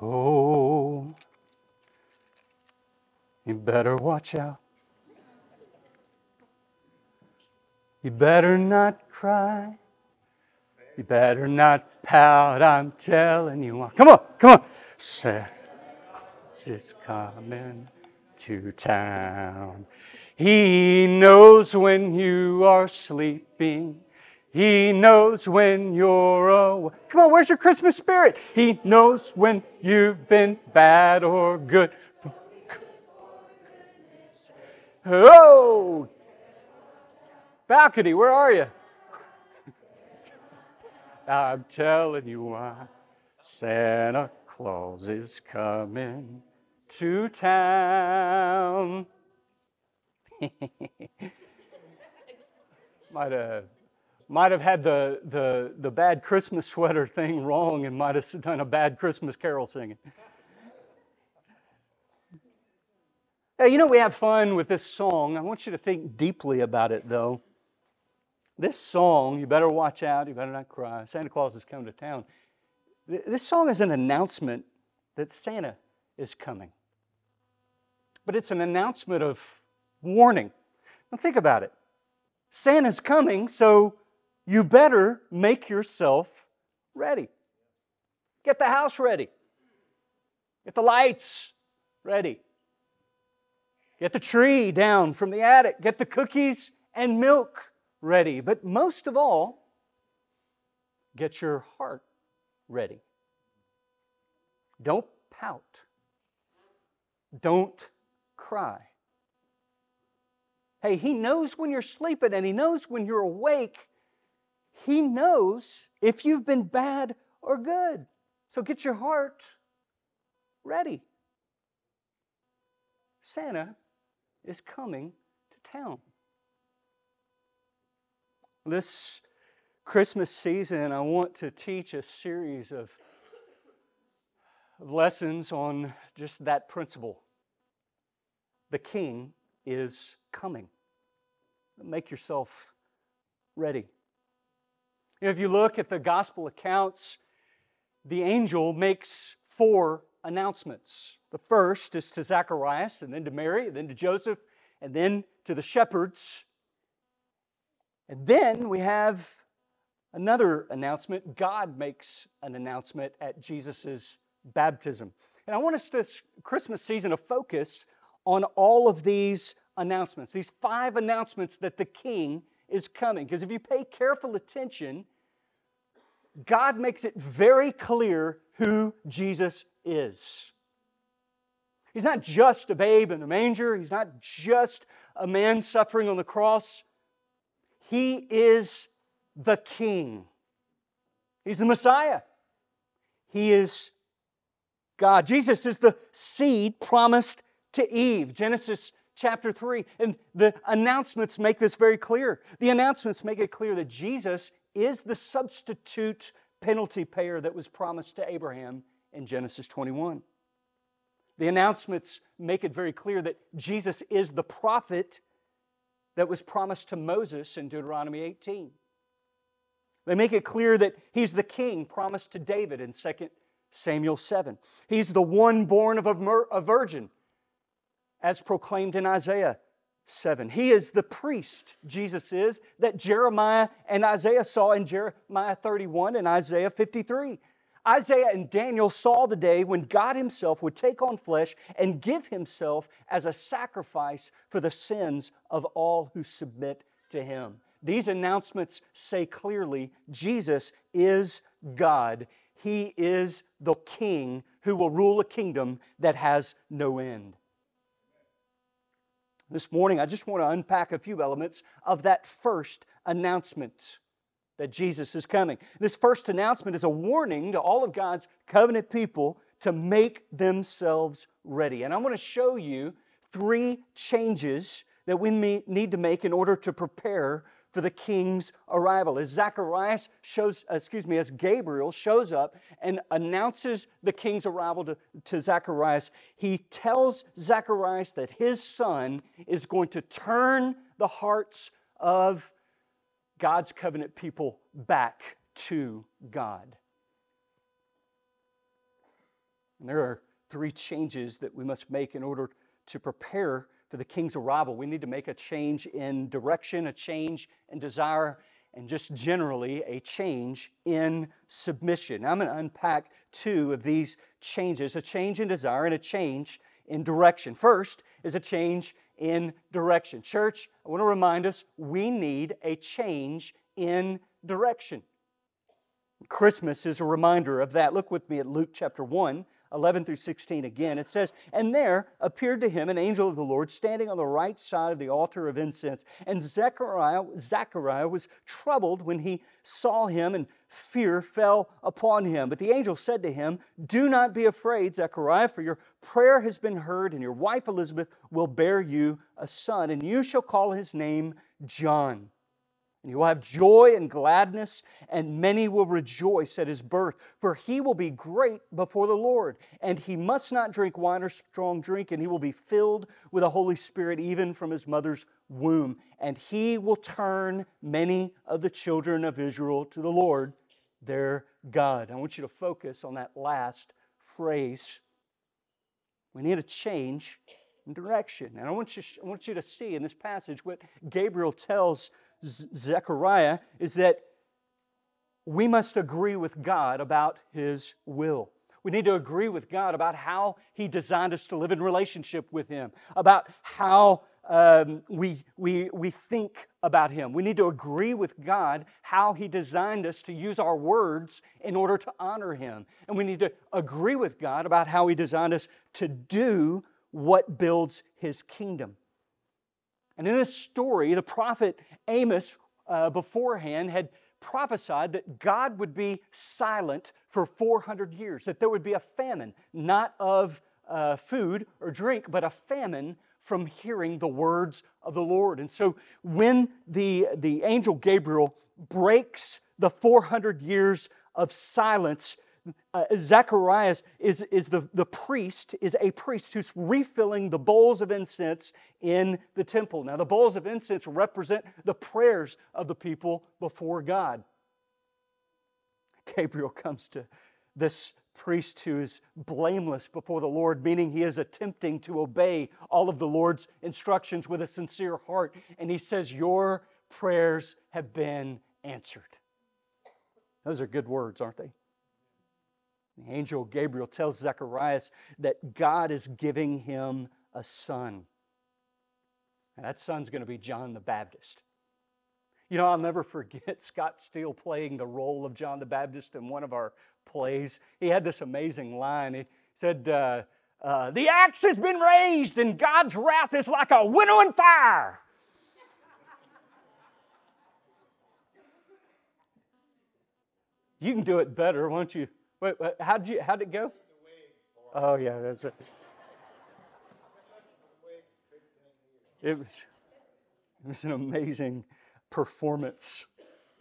Oh, you better watch out. You better not cry. You better not pout. I'm telling you. Come on, come on. Santa is coming to town. He knows when you are sleeping. He knows when you're away. Come on, where's your Christmas spirit? He knows when you've been bad or good. Oh, balcony, where are you? I'm telling you why. Santa Claus is coming to town. might have might have had the, the, the bad Christmas sweater thing wrong and might have done a bad Christmas carol singing. Hey, you know, we have fun with this song. I want you to think deeply about it, though. This song, you better watch out, you better not cry. Santa Claus is coming to town. This song is an announcement that Santa is coming. But it's an announcement of warning. Now, think about it Santa's coming, so you better make yourself ready. Get the house ready, get the lights ready, get the tree down from the attic, get the cookies and milk ready. But most of all, get your heart ready. Don't pout. Don't cry. Hey, He knows when you're sleeping and He knows when you're awake. He knows if you've been bad or good. So get your heart ready. Santa is coming to town. This Christmas season, I want to teach a series of, of lessons on just that principle. The King is coming. Make yourself ready. If you look at the gospel accounts, the angel makes four announcements. The first is to Zacharias, and then to Mary, and then to Joseph, and then to the shepherds. And then we have another announcement. God makes an announcement at Jesus' baptism. And I want us this Christmas season to focus on all of these announcements, these five announcements that the king is coming. Because if you pay careful attention, God makes it very clear who Jesus is. He's not just a babe in the manger, he's not just a man suffering on the cross. He is the king. He's the Messiah. He is God. Jesus is the seed promised to Eve. Genesis chapter 3. And the announcements make this very clear. The announcements make it clear that Jesus is the substitute penalty payer that was promised to Abraham in Genesis 21. The announcements make it very clear that Jesus is the prophet that was promised to Moses in Deuteronomy 18. They make it clear that he's the king promised to David in 2 Samuel 7. He's the one born of a virgin, as proclaimed in Isaiah 7. He is the priest, Jesus is, that Jeremiah and Isaiah saw in Jeremiah 31 and Isaiah 53. Isaiah and Daniel saw the day when God Himself would take on flesh and give Himself as a sacrifice for the sins of all who submit to Him. These announcements say clearly Jesus is God. He is the King who will rule a kingdom that has no end. This morning, I just want to unpack a few elements of that first announcement that Jesus is coming. This first announcement is a warning to all of God's covenant people to make themselves ready. And I want to show you three changes that we need to make in order to prepare for the king's arrival. As Zacharias shows, uh, excuse me, as Gabriel shows up and announces the king's arrival to, to Zacharias, he tells Zacharias that his son is going to turn the hearts of God's covenant people back to God. And there are three changes that we must make in order to prepare for the king's arrival. We need to make a change in direction, a change in desire, and just generally a change in submission. Now, I'm going to unpack two of these changes a change in desire and a change in direction. First is a change in direction. Church, I want to remind us we need a change in direction. Christmas is a reminder of that. Look with me at Luke chapter 1, 11 through 16 again. It says, And there appeared to him an angel of the Lord standing on the right side of the altar of incense. And Zechariah, Zechariah was troubled when he saw him, and fear fell upon him. But the angel said to him, Do not be afraid, Zechariah, for your prayer has been heard, and your wife Elizabeth will bear you a son, and you shall call his name John. And you will have joy and gladness, and many will rejoice at his birth, for he will be great before the Lord. And he must not drink wine or strong drink, and he will be filled with the Holy Spirit even from his mother's womb. And he will turn many of the children of Israel to the Lord their God. I want you to focus on that last phrase. We need a change in direction. And I want you, I want you to see in this passage what Gabriel tells Zechariah is that we must agree with God about His will. We need to agree with God about how He designed us to live in relationship with Him, about how um, we, we, we think about Him. We need to agree with God how He designed us to use our words in order to honor Him. And we need to agree with God about how He designed us to do what builds His kingdom. And in this story, the prophet Amos uh, beforehand had prophesied that God would be silent for 400 years, that there would be a famine, not of uh, food or drink, but a famine from hearing the words of the Lord. And so when the, the angel Gabriel breaks the 400 years of silence, uh, Zacharias is, is the, the priest, is a priest who's refilling the bowls of incense in the temple. Now, the bowls of incense represent the prayers of the people before God. Gabriel comes to this priest who is blameless before the Lord, meaning he is attempting to obey all of the Lord's instructions with a sincere heart. And he says, Your prayers have been answered. Those are good words, aren't they? The angel Gabriel tells Zacharias that God is giving him a son. And that son's going to be John the Baptist. You know, I'll never forget Scott Steele playing the role of John the Baptist in one of our plays. He had this amazing line. He said, uh, uh, The axe has been raised, and God's wrath is like a winnowing fire. You can do it better, won't you? Wait, how did you? How did it go? Oh yeah, that's it. It was, it was an amazing performance.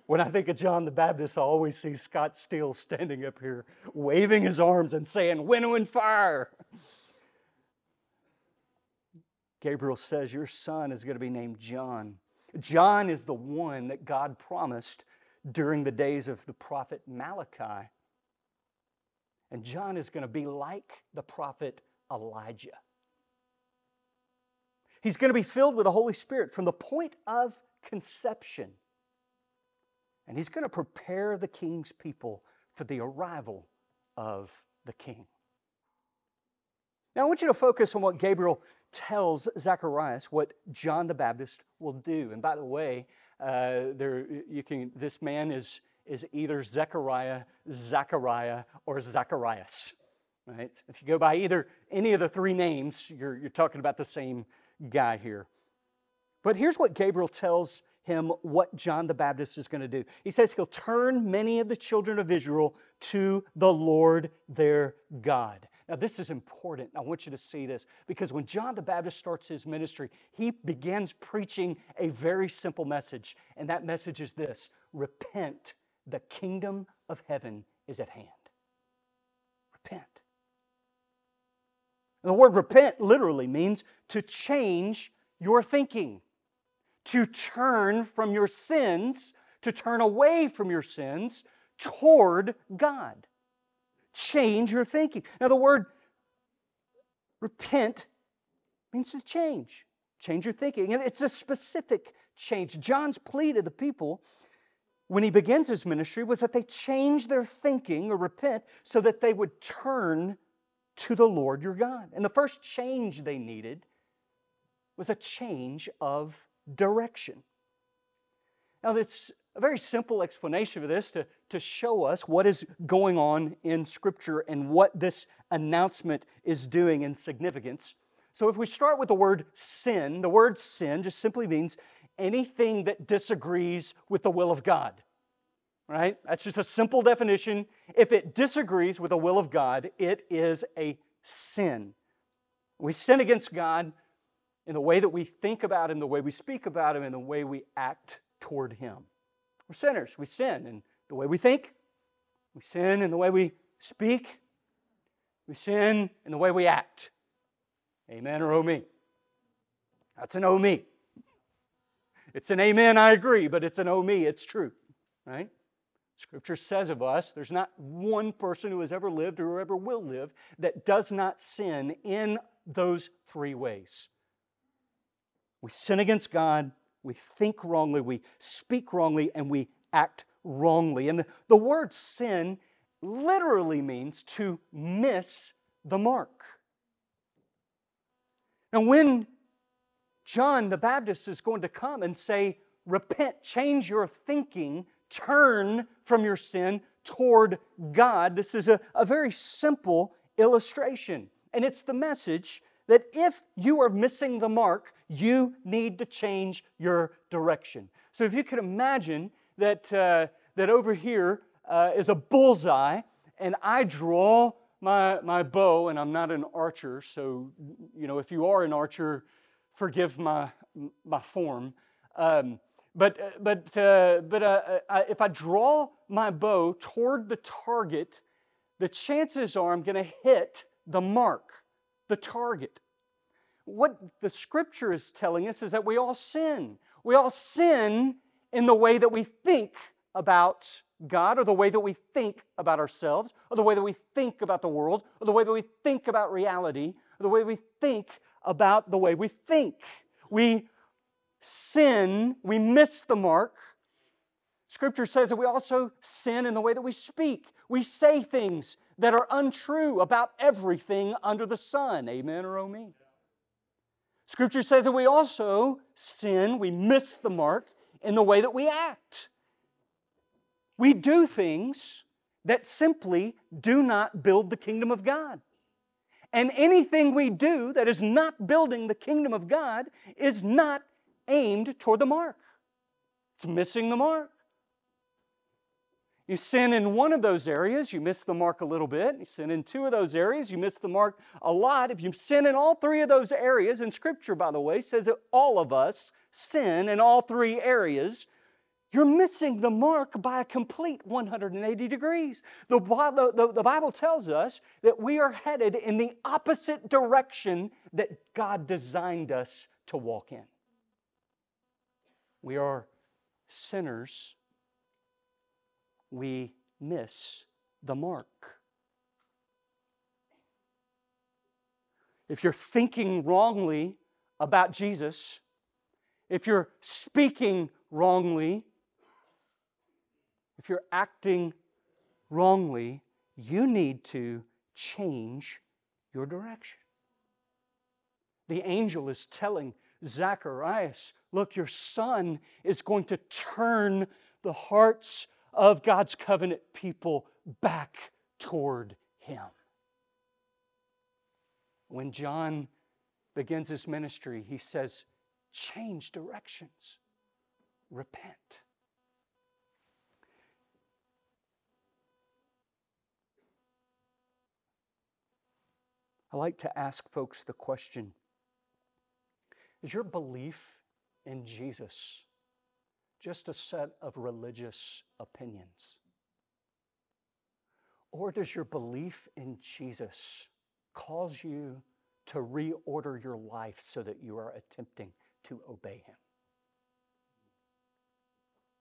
When I think of John the Baptist, I always see Scott Steele standing up here, waving his arms and saying, "Winnowing fire." Gabriel says, Your son is going to be named John. John is the one that God promised during the days of the prophet Malachi. And John is going to be like the prophet Elijah. He's going to be filled with the Holy Spirit from the point of conception. And he's going to prepare the king's people for the arrival of the king. Now, I want you to focus on what Gabriel tells Zacharias what John the Baptist will do. And by the way, uh, there you can. This man is is either Zechariah, Zachariah, or Zacharias. Right? If you go by either any of the three names, you're, you're talking about the same guy here. But here's what Gabriel tells him what John the Baptist is going to do. He says he'll turn many of the children of Israel to the Lord their God. Now, this is important. I want you to see this because when John the Baptist starts his ministry, he begins preaching a very simple message. And that message is this repent the kingdom of heaven is at hand. Repent. And the word repent literally means to change your thinking, to turn from your sins, to turn away from your sins toward God. Change your thinking. Now, the word Repent means to change, change your thinking. And it's a specific change. John's plea to the people when he begins his ministry was that they change their thinking or repent so that they would turn to the Lord your God. And the first change they needed was a change of direction. Now, it's a very simple explanation of this to, to show us what is going on in Scripture and what this announcement is doing in significance. So, if we start with the word sin, the word sin just simply means anything that disagrees with the will of God. Right? That's just a simple definition. If it disagrees with the will of God, it is a sin. We sin against God in the way that we think about Him, the way we speak about Him, and the way we act toward Him. We're sinners. We sin in the way we think, we sin in the way we speak, we sin in the way we act. Amen or oh me? That's an oh me. It's an amen, I agree, but it's an oh me, it's true, right? Scripture says of us, there's not one person who has ever lived or ever will live that does not sin in those three ways. We sin against God, we think wrongly, we speak wrongly, and we act wrongly. And the, the word sin literally means to miss the mark. Now, when John the Baptist is going to come and say, Repent, change your thinking, turn from your sin toward God. This is a, a very simple illustration. And it's the message that if you are missing the mark, you need to change your direction. So if you could imagine that, uh, that over here uh, is a bullseye, and I draw my, my bow, and I'm not an archer, so you know if you are an archer, forgive my, my form. Um, but uh, but, uh, but uh, uh if I draw my bow toward the target, the chances are I'm going to hit the mark, the target. What the scripture is telling us is that we all sin. We all sin in the way that we think about God, or the way that we think about ourselves, or the way that we think about the world, or the way that we think about reality, or the way we think about the way we think. We sin, we miss the mark. Scripture says that we also sin in the way that we speak. We say things that are untrue about everything under the sun. Amen or oh me? Scripture says that we also sin, we miss the mark in the way that we act. We do things that simply do not build the kingdom of God. And anything we do that is not building the kingdom of God is not aimed toward the mark. It's missing the mark. You sin in one of those areas, you miss the mark a little bit. You sin in two of those areas, you miss the mark a lot. If you sin in all three of those areas, and Scripture, by the way, says that all of us sin in all three areas, you're missing the mark by a complete 180 degrees. The, the, the, Bible tells us that we are headed in the opposite direction that God designed us to walk in. We are sinners we miss the mark. If you're thinking wrongly about Jesus, if you're speaking wrongly, if you're acting wrongly, you need to change your direction. The angel is telling Zacharias, Look, your son is going to turn the hearts of God's covenant people back toward Him. When John begins his ministry, he says, Change directions, repent. I like to ask folks the question Is your belief in Jesus just a set of religious opinions? Or does your belief in Jesus cause you to reorder your life so that you are attempting to obey Him?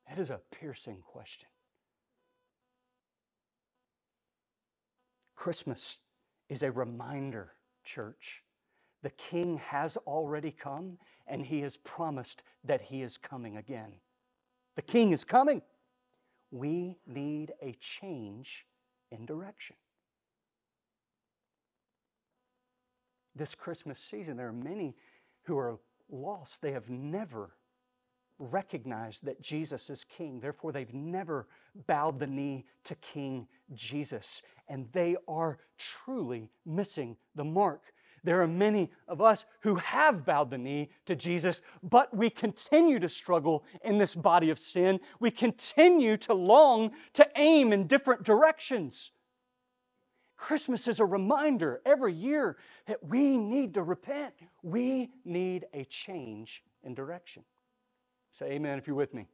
That is a piercing question. Christmas is a reminder, church, The king has already come, and he has promised that he is coming again. The king is coming. We need a change in direction. This Christmas season, there are many who are lost. They have never recognized that Jesus is king. Therefore, they've never bowed the knee to King Jesus. And they are truly missing the mark. There are many of us who have bowed the knee to Jesus, but we continue to struggle in this body of sin. We continue to long to aim in different directions. Christmas is a reminder every year that we need to repent. We need a change in direction. Say amen if you're with me.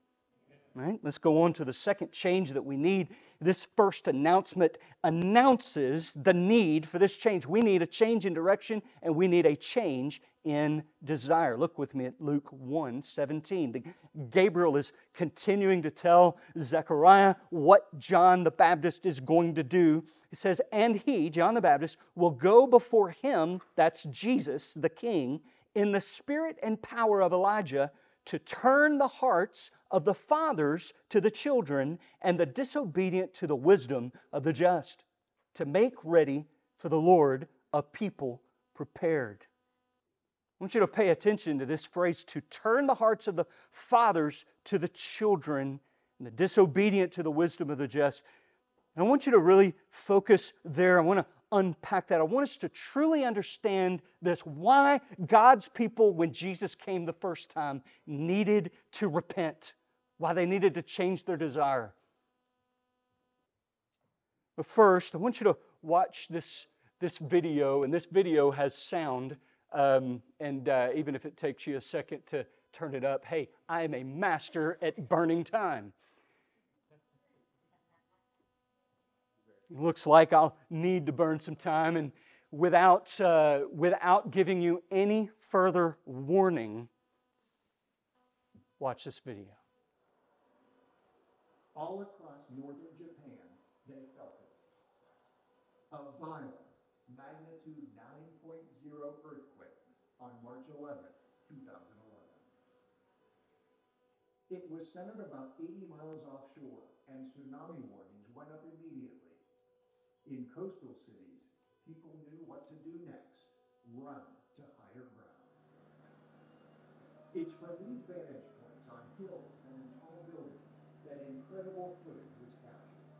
Right, let's go on to the second change that we need. This first announcement announces the need for this change. We need a change in direction and we need a change in desire. Look with me at Luke 1 17. The, Gabriel is continuing to tell Zechariah what John the Baptist is going to do. He says, And he, John the Baptist, will go before him, that's Jesus, the king, in the spirit and power of Elijah to turn the hearts of the fathers to the children and the disobedient to the wisdom of the just, to make ready for the Lord a people prepared. I want you to pay attention to this phrase to turn the hearts of the fathers to the children and the disobedient to the wisdom of the just. And I want you to really focus there. I want to unpack that. I want us to truly understand this why God's people, when Jesus came the first time, needed to repent, why they needed to change their desire. But first, I want you to watch this, this video, and this video has sound. Um, and uh, even if it takes you a second to turn it up, hey, I am a master at burning time. Looks like I'll need to burn some time. And without, uh, without giving you any further warning, watch this video. All across northern Japan, they felt it. A violent magnitude 9.0 earthquake on March 11, 2011. It was centered about 80 miles offshore, and tsunami warnings went up immediately. In coastal cities, people knew what to do next run to higher ground. It's from these vantage points on hills and in tall buildings that incredible footage was captured.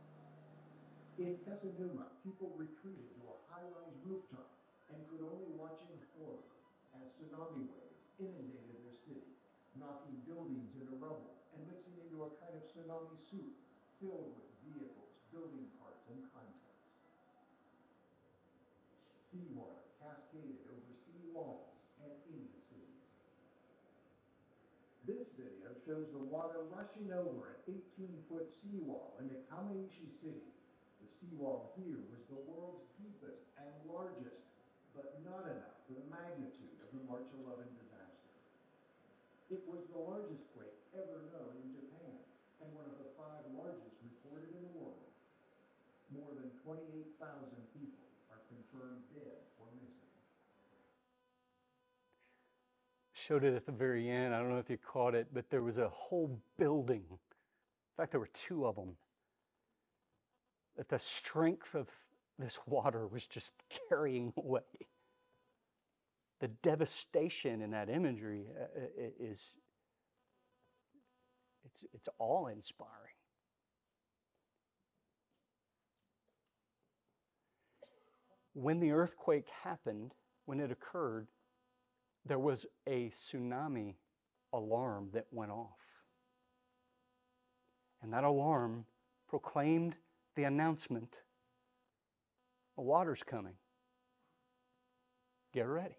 In Kesennuma, people retreated to a high-rise rooftop and could only watch in horror as tsunami waves inundated their city, knocking buildings into rubble and mixing into a kind of tsunami soup filled with vehicles, building parts, and contents seawater cascaded over sea walls and into cities. This video shows the water rushing over an 18-foot seawall into Kamaishi City. The seawall here was the world's deepest and largest, but not enough for the magnitude of the March 11 disaster. It was the largest quake ever known in Japan, and one of the five largest recorded in the world. More than 28,000 people are confirmed dead or missing. Showed it at the very end. I don't know if you caught it, but there was a whole building. In fact, there were two of them. That the strength of this water was just carrying away. The devastation in that imagery uh, uh, is it's, it's awe inspiring. when the earthquake happened, when it occurred, there was a tsunami alarm that went off. And that alarm proclaimed the announcement the water's coming. Get ready.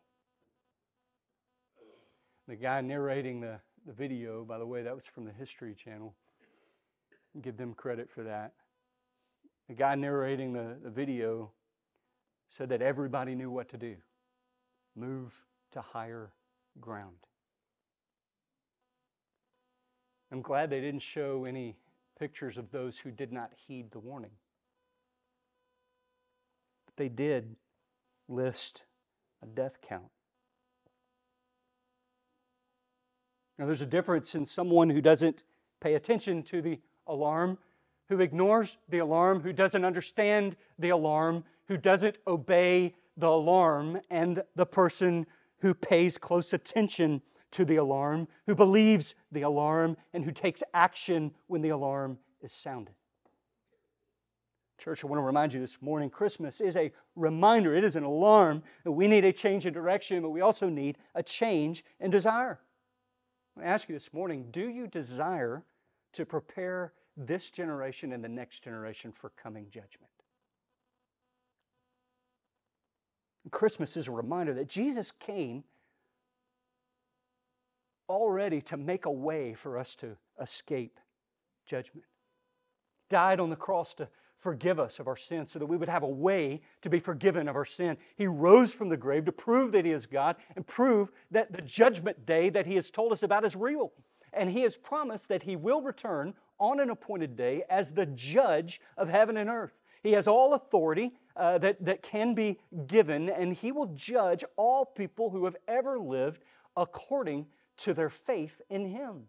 The guy narrating the, the video, by the way, that was from the History Channel. Give them credit for that. The guy narrating the, the video said that everybody knew what to do move to higher ground. I'm glad they didn't show any pictures of those who did not heed the warning. But they did list a death count. Now, there's a difference in someone who doesn't pay attention to the alarm, who ignores the alarm, who doesn't understand the alarm, who doesn't obey the alarm, and the person who pays close attention to the alarm, who believes the alarm, and who takes action when the alarm is sounded. Church, I want to remind you this morning Christmas is a reminder, it is an alarm that we need a change in direction, but we also need a change in desire. I ask you this morning do you desire to prepare this generation and the next generation for coming judgment? Christmas is a reminder that Jesus came already to make a way for us to escape judgment. Died on the cross to forgive us of our sin so that we would have a way to be forgiven of our sin. He rose from the grave to prove that He is God and prove that the judgment day that He has told us about is real. And He has promised that He will return on an appointed day as the judge of heaven and earth. He has all authority uh, that, that can be given, and He will judge all people who have ever lived according to their faith in Him.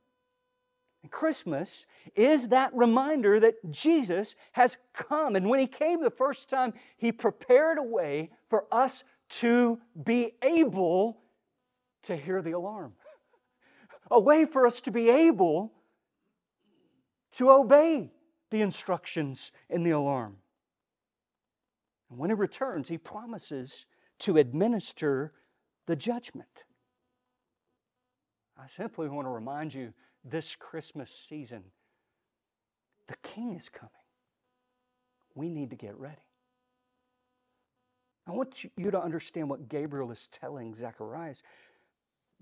And Christmas is that reminder that Jesus has come. And when He came the first time, He prepared a way for us to be able to hear the alarm, a way for us to be able to obey the instructions in the alarm. And when He returns, He promises to administer the judgment. I simply want to remind you this Christmas season, the King is coming. We need to get ready. I want you to understand what Gabriel is telling Zacharias.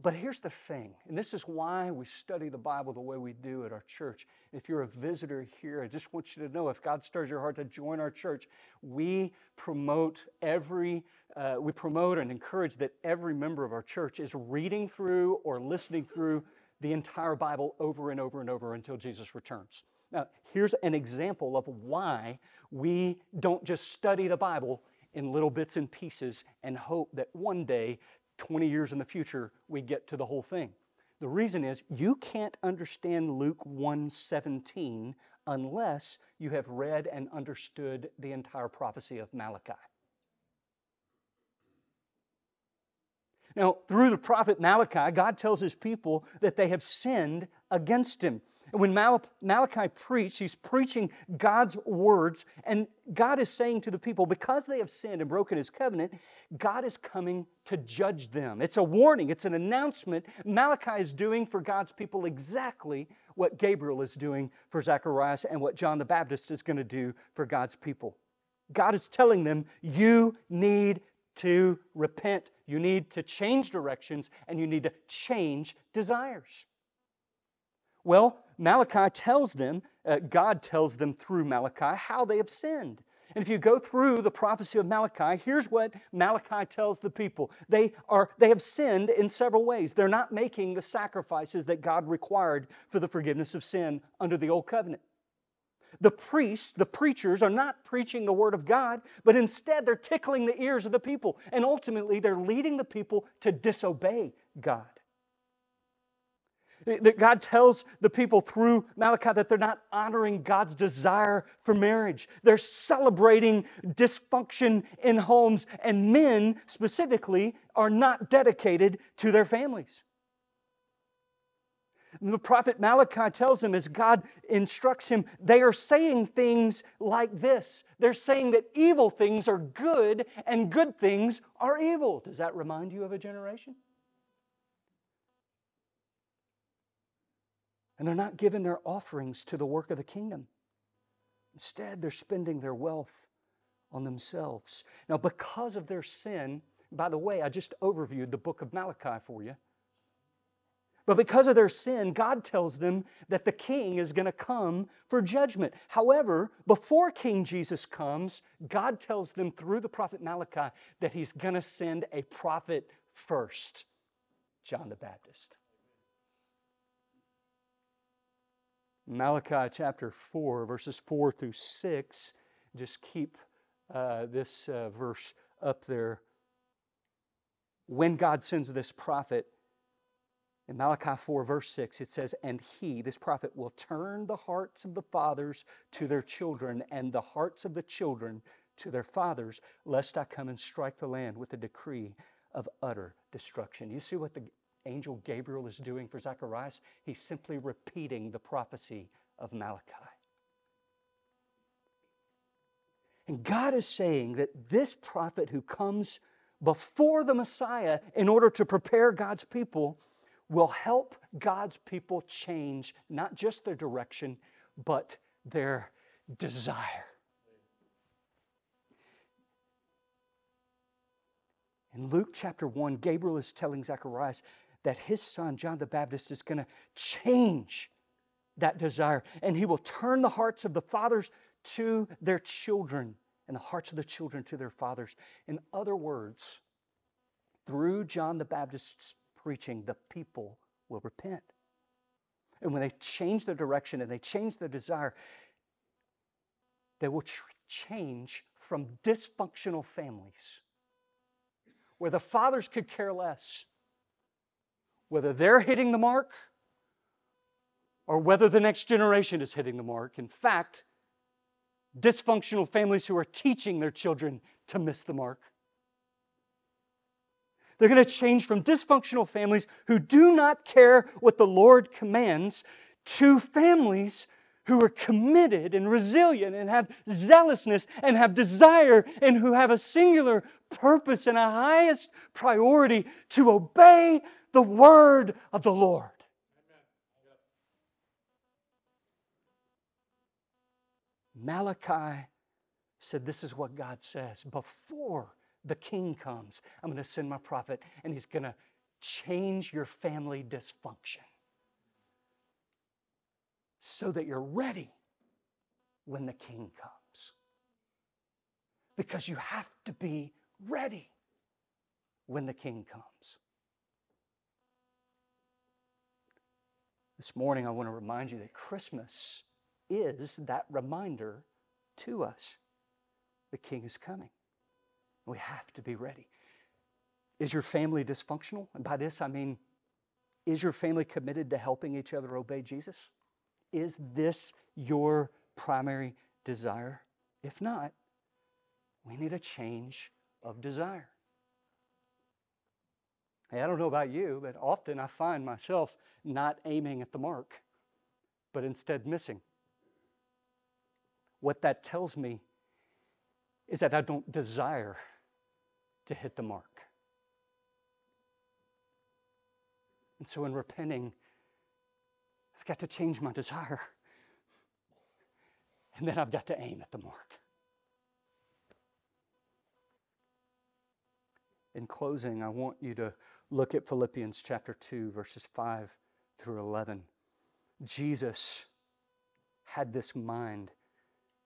But here's the thing, and this is why we study the Bible the way we do at our church. If you're a visitor here, I just want you to know if God stirs your heart to join our church, we promote every, uh, we promote and encourage that every member of our church is reading through or listening through the entire Bible over and over and over until Jesus returns. Now, here's an example of why we don't just study the Bible in little bits and pieces and hope that one day 20 years in the future, we get to the whole thing. The reason is you can't understand Luke 1:17 unless you have read and understood the entire prophecy of Malachi. Now, through the prophet Malachi, God tells his people that they have sinned against him. And when Malachi preached, he's preaching God's words, and God is saying to the people, because they have sinned and broken his covenant, God is coming to judge them. It's a warning, it's an announcement. Malachi is doing for God's people exactly what Gabriel is doing for Zacharias and what John the Baptist is going to do for God's people. God is telling them, you need to repent, you need to change directions, and you need to change desires. Well, Malachi tells them, uh, God tells them through Malachi how they have sinned. And if you go through the prophecy of Malachi, here's what Malachi tells the people. They are they have sinned in several ways. They're not making the sacrifices that God required for the forgiveness of sin under the old covenant. The priests, the preachers are not preaching the word of God, but instead they're tickling the ears of the people and ultimately they're leading the people to disobey God. That God tells the people through Malachi that they're not honoring God's desire for marriage. They're celebrating dysfunction in homes, and men specifically are not dedicated to their families. And the prophet Malachi tells them, as God instructs him, they are saying things like this. They're saying that evil things are good and good things are evil. Does that remind you of a generation? And they're not giving their offerings to the work of the kingdom. Instead, they're spending their wealth on themselves. Now, because of their sin, by the way, I just overviewed the book of Malachi for you. But because of their sin, God tells them that the king is going to come for judgment. However, before King Jesus comes, God tells them through the prophet Malachi that he's going to send a prophet first John the Baptist. Malachi chapter 4, verses 4 through 6. Just keep uh, this uh, verse up there. When God sends this prophet, In Malachi 4, verse 6, it says, And he, this prophet, will turn the hearts of the fathers to their children, and the hearts of the children to their fathers, lest I come and strike the land with a decree of utter destruction. You see what the angel Gabriel is doing for Zacharias? He's simply repeating the prophecy of Malachi. And God is saying that this prophet who comes before the Messiah in order to prepare God's people will help God's people change not just their direction, but their desire. In Luke chapter 1, Gabriel is telling Zacharias that his son, John the Baptist, is going to change that desire and he will turn the hearts of the fathers to their children and the hearts of the children to their fathers. In other words, through John the Baptist's preaching, the people will repent. And when they change their direction and they change their desire, they will tr- change from dysfunctional families where the fathers could care less whether they're hitting the mark or whether the next generation is hitting the mark. In fact, dysfunctional families who are teaching their children to miss the mark. They're going to change from dysfunctional families who do not care what the Lord commands to families who are committed and resilient and have zealousness and have desire and who have a singular purpose and a highest priority to obey the word of the Lord. Malachi said, This is what God says before the king comes. I'm going to send my prophet, and he's going to change your family dysfunction so that you're ready when the king comes. Because you have to be ready when the king comes. This morning, I want to remind you that Christmas is that reminder to us the king is coming. We have to be ready. Is your family dysfunctional? And by this, I mean, is your family committed to helping each other obey Jesus? Is this your primary desire? If not, we need a change of desire. Hey, I don't know about you, but often I find myself not aiming at the mark, but instead missing. What that tells me is that I don't desire to hit the mark. And so, in repenting, I've got to change my desire. And then I've got to aim at the mark. In closing, I want you to look at Philippians chapter 2, verses 5 through 11. Jesus had this mind.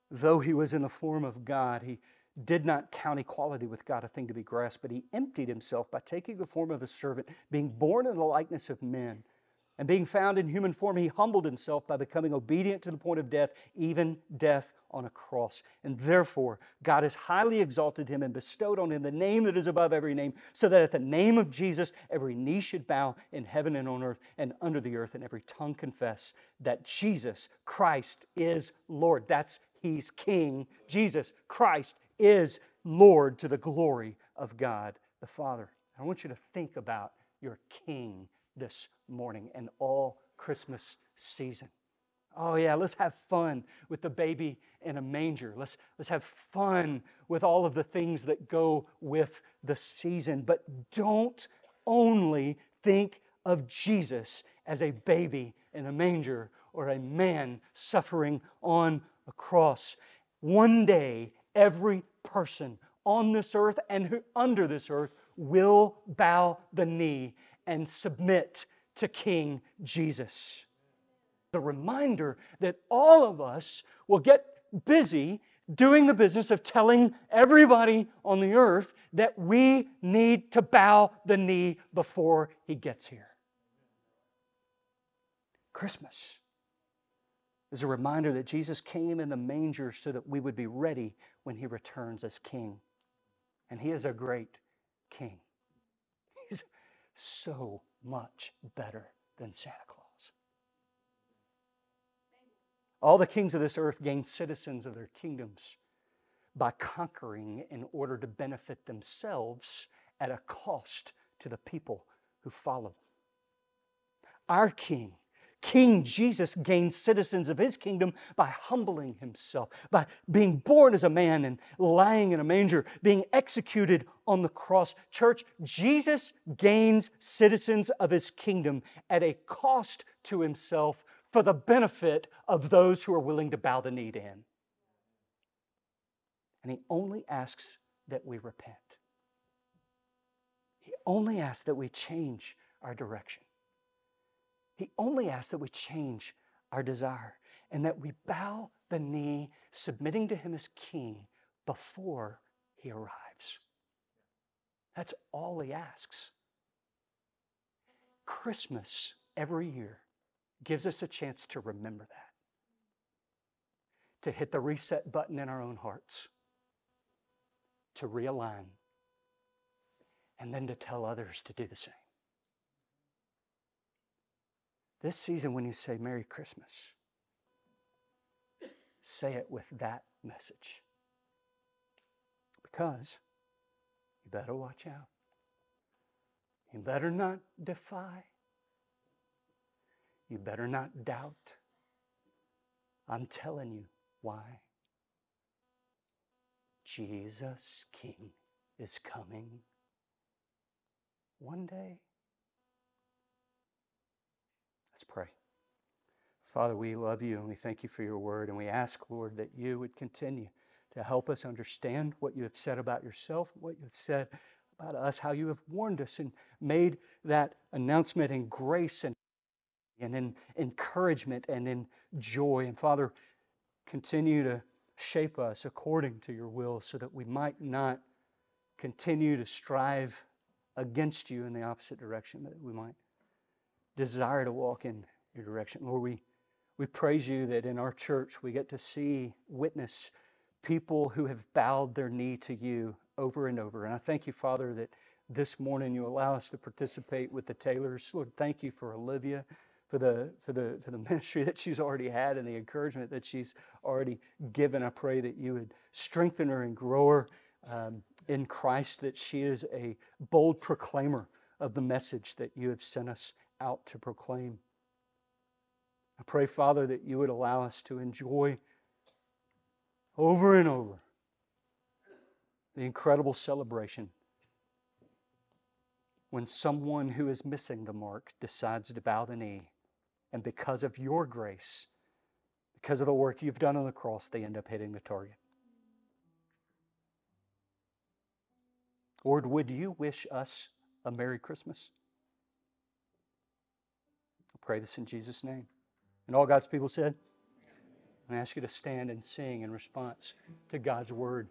Though he was in the form of God, he did not count equality with God a thing to be grasped, but he emptied himself by taking the form of a servant, being born in the likeness of men. And being found in human form, he humbled himself by becoming obedient to the point of death, even death on a cross. And therefore, God has highly exalted him and bestowed on him the name that is above every name, so that at the name of Jesus, every knee should bow in heaven and on earth and under the earth, and every tongue confess that Jesus Christ is Lord. That's He's King. Jesus Christ is Lord to the glory of God the Father. I want you to think about your King this morning and all Christmas season. Oh, yeah, let's have fun with the baby in a manger. Let's, let's have fun with all of the things that go with the season. But don't only think of Jesus as a baby in a manger or a man suffering on a cross. One day, every person on this earth and under this earth will bow the knee and submit to King Jesus. The reminder that all of us will get busy doing the business of telling everybody on the earth that we need to bow the knee before he gets here. Christmas is a reminder that Jesus came in the manger so that we would be ready when he returns as king. And he is a great king. He's so much better than Santa Claus. All the kings of this earth gain citizens of their kingdoms by conquering in order to benefit themselves at a cost to the people who follow. Our king King Jesus gained citizens of his kingdom by humbling himself, by being born as a man and lying in a manger, being executed on the cross. Church, Jesus gains citizens of his kingdom at a cost to himself for the benefit of those who are willing to bow the knee to him. And he only asks that we repent. He only asks that we change our direction. He only asks that we change our desire and that we bow the knee, submitting to Him as King before He arrives. That's all He asks. Christmas every year gives us a chance to remember that, to hit the reset button in our own hearts, to realign, and then to tell others to do the same. This season, when you say Merry Christmas, say it with that message. Because you better watch out. You better not defy. You better not doubt. I'm telling you why. Jesus King is coming one day. Pray. Father, we love you and we thank you for your word. And we ask, Lord, that you would continue to help us understand what you have said about yourself, what you have said about us, how you have warned us and made that announcement in grace and, and in encouragement and in joy. And Father, continue to shape us according to your will so that we might not continue to strive against you in the opposite direction, that we might desire to walk in your direction. Lord, we, we praise you that in our church we get to see, witness people who have bowed their knee to you over and over. And I thank you, Father, that this morning you allow us to participate with the Taylors. Lord, thank you for Olivia, for the, for the, for the ministry that she's already had and the encouragement that she's already given. I pray that you would strengthen her and grow her um, in Christ, that she is a bold proclaimer of the message that you have sent us out to proclaim. I pray, Father, that you would allow us to enjoy over and over the incredible celebration when someone who is missing the mark decides to bow the knee, and because of your grace, because of the work you've done on the cross, they end up hitting the target. Lord, would you wish us a Merry Christmas? Pray this in Jesus' name. And all God's people said, I ask you to stand and sing in response to God's word.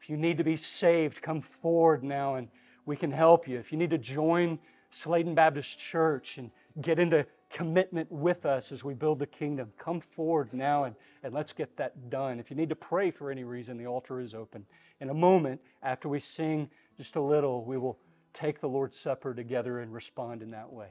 If you need to be saved, come forward now and we can help you. If you need to join Sladen Baptist Church and get into commitment with us as we build the kingdom, come forward now and, and let's get that done. If you need to pray for any reason, the altar is open. In a moment, after we sing just a little, we will take the Lord's Supper together and respond in that way.